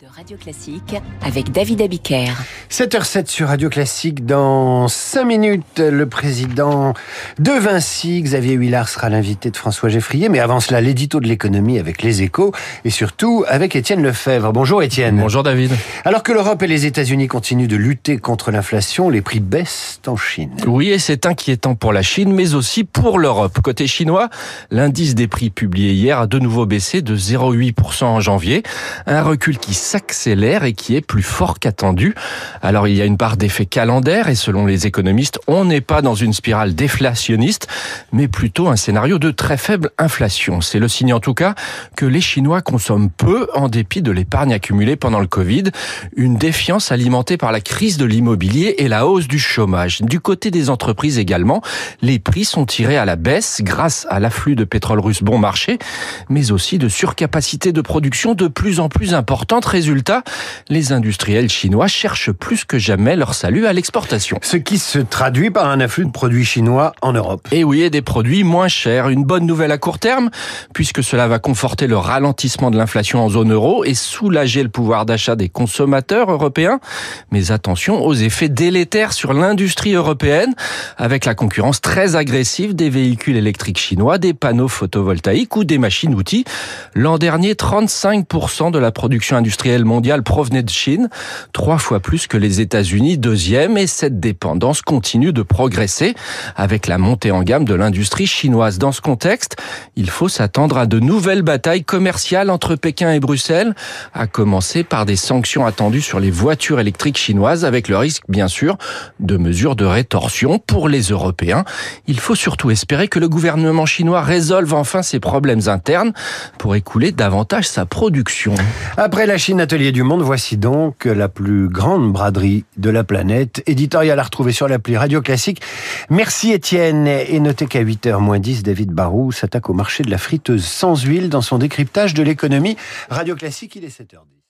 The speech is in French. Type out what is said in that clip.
de Radio Classique avec David Abiker. 7h07 sur Radio Classique. Dans 5 minutes, le président de Vinci, Xavier Huillard, sera l'invité de François Geffrier. Mais avant cela, l'édito de l'économie avec les échos et surtout avec Étienne Lefebvre. Bonjour Étienne. Bonjour David. Alors que l'Europe et les États-Unis continuent de lutter contre l'inflation, les prix baissent en Chine. Oui, et c'est inquiétant pour la Chine, mais aussi pour l'Europe. Côté chinois, l'indice des prix publié hier a de nouveau baissé de 0,8% en janvier. Un recul qui s'accélère et qui est plus fort qu'attendu. Alors il y a une part d'effet calendaire et selon les économistes, on n'est pas dans une spirale déflationniste, mais plutôt un scénario de très faible inflation. C'est le signe en tout cas que les Chinois consomment peu en dépit de l'épargne accumulée pendant le Covid, une défiance alimentée par la crise de l'immobilier et la hausse du chômage. Du côté des entreprises également, les prix sont tirés à la baisse grâce à l'afflux de pétrole russe bon marché, mais aussi de surcapacité de production de plus en plus importante Résultat, les industriels chinois cherchent plus que jamais leur salut à l'exportation. Ce qui se traduit par un afflux de produits chinois en Europe. Et oui, et des produits moins chers. Une bonne nouvelle à court terme, puisque cela va conforter le ralentissement de l'inflation en zone euro et soulager le pouvoir d'achat des consommateurs européens. Mais attention aux effets délétères sur l'industrie européenne, avec la concurrence très agressive des véhicules électriques chinois, des panneaux photovoltaïques ou des machines-outils. L'an dernier, 35% de la production industrielle mondiale provenait de Chine, trois fois plus que les États-Unis, deuxième, et cette dépendance continue de progresser avec la montée en gamme de l'industrie chinoise. Dans ce contexte, il faut s'attendre à de nouvelles batailles commerciales entre Pékin et Bruxelles, à commencer par des sanctions attendues sur les voitures électriques chinoises, avec le risque, bien sûr, de mesures de rétorsion pour les Européens. Il faut surtout espérer que le gouvernement chinois résolve enfin ses problèmes internes pour écouler davantage sa production. Après la Chine, Atelier du Monde, voici donc la plus grande braderie de la planète. Éditorial à retrouver sur l'appli Radio Classique. Merci Étienne. Et notez qu'à 8h 10, David Barou s'attaque au marché de la friteuse sans huile dans son décryptage de l'économie. Radio Classique, il est 7h10.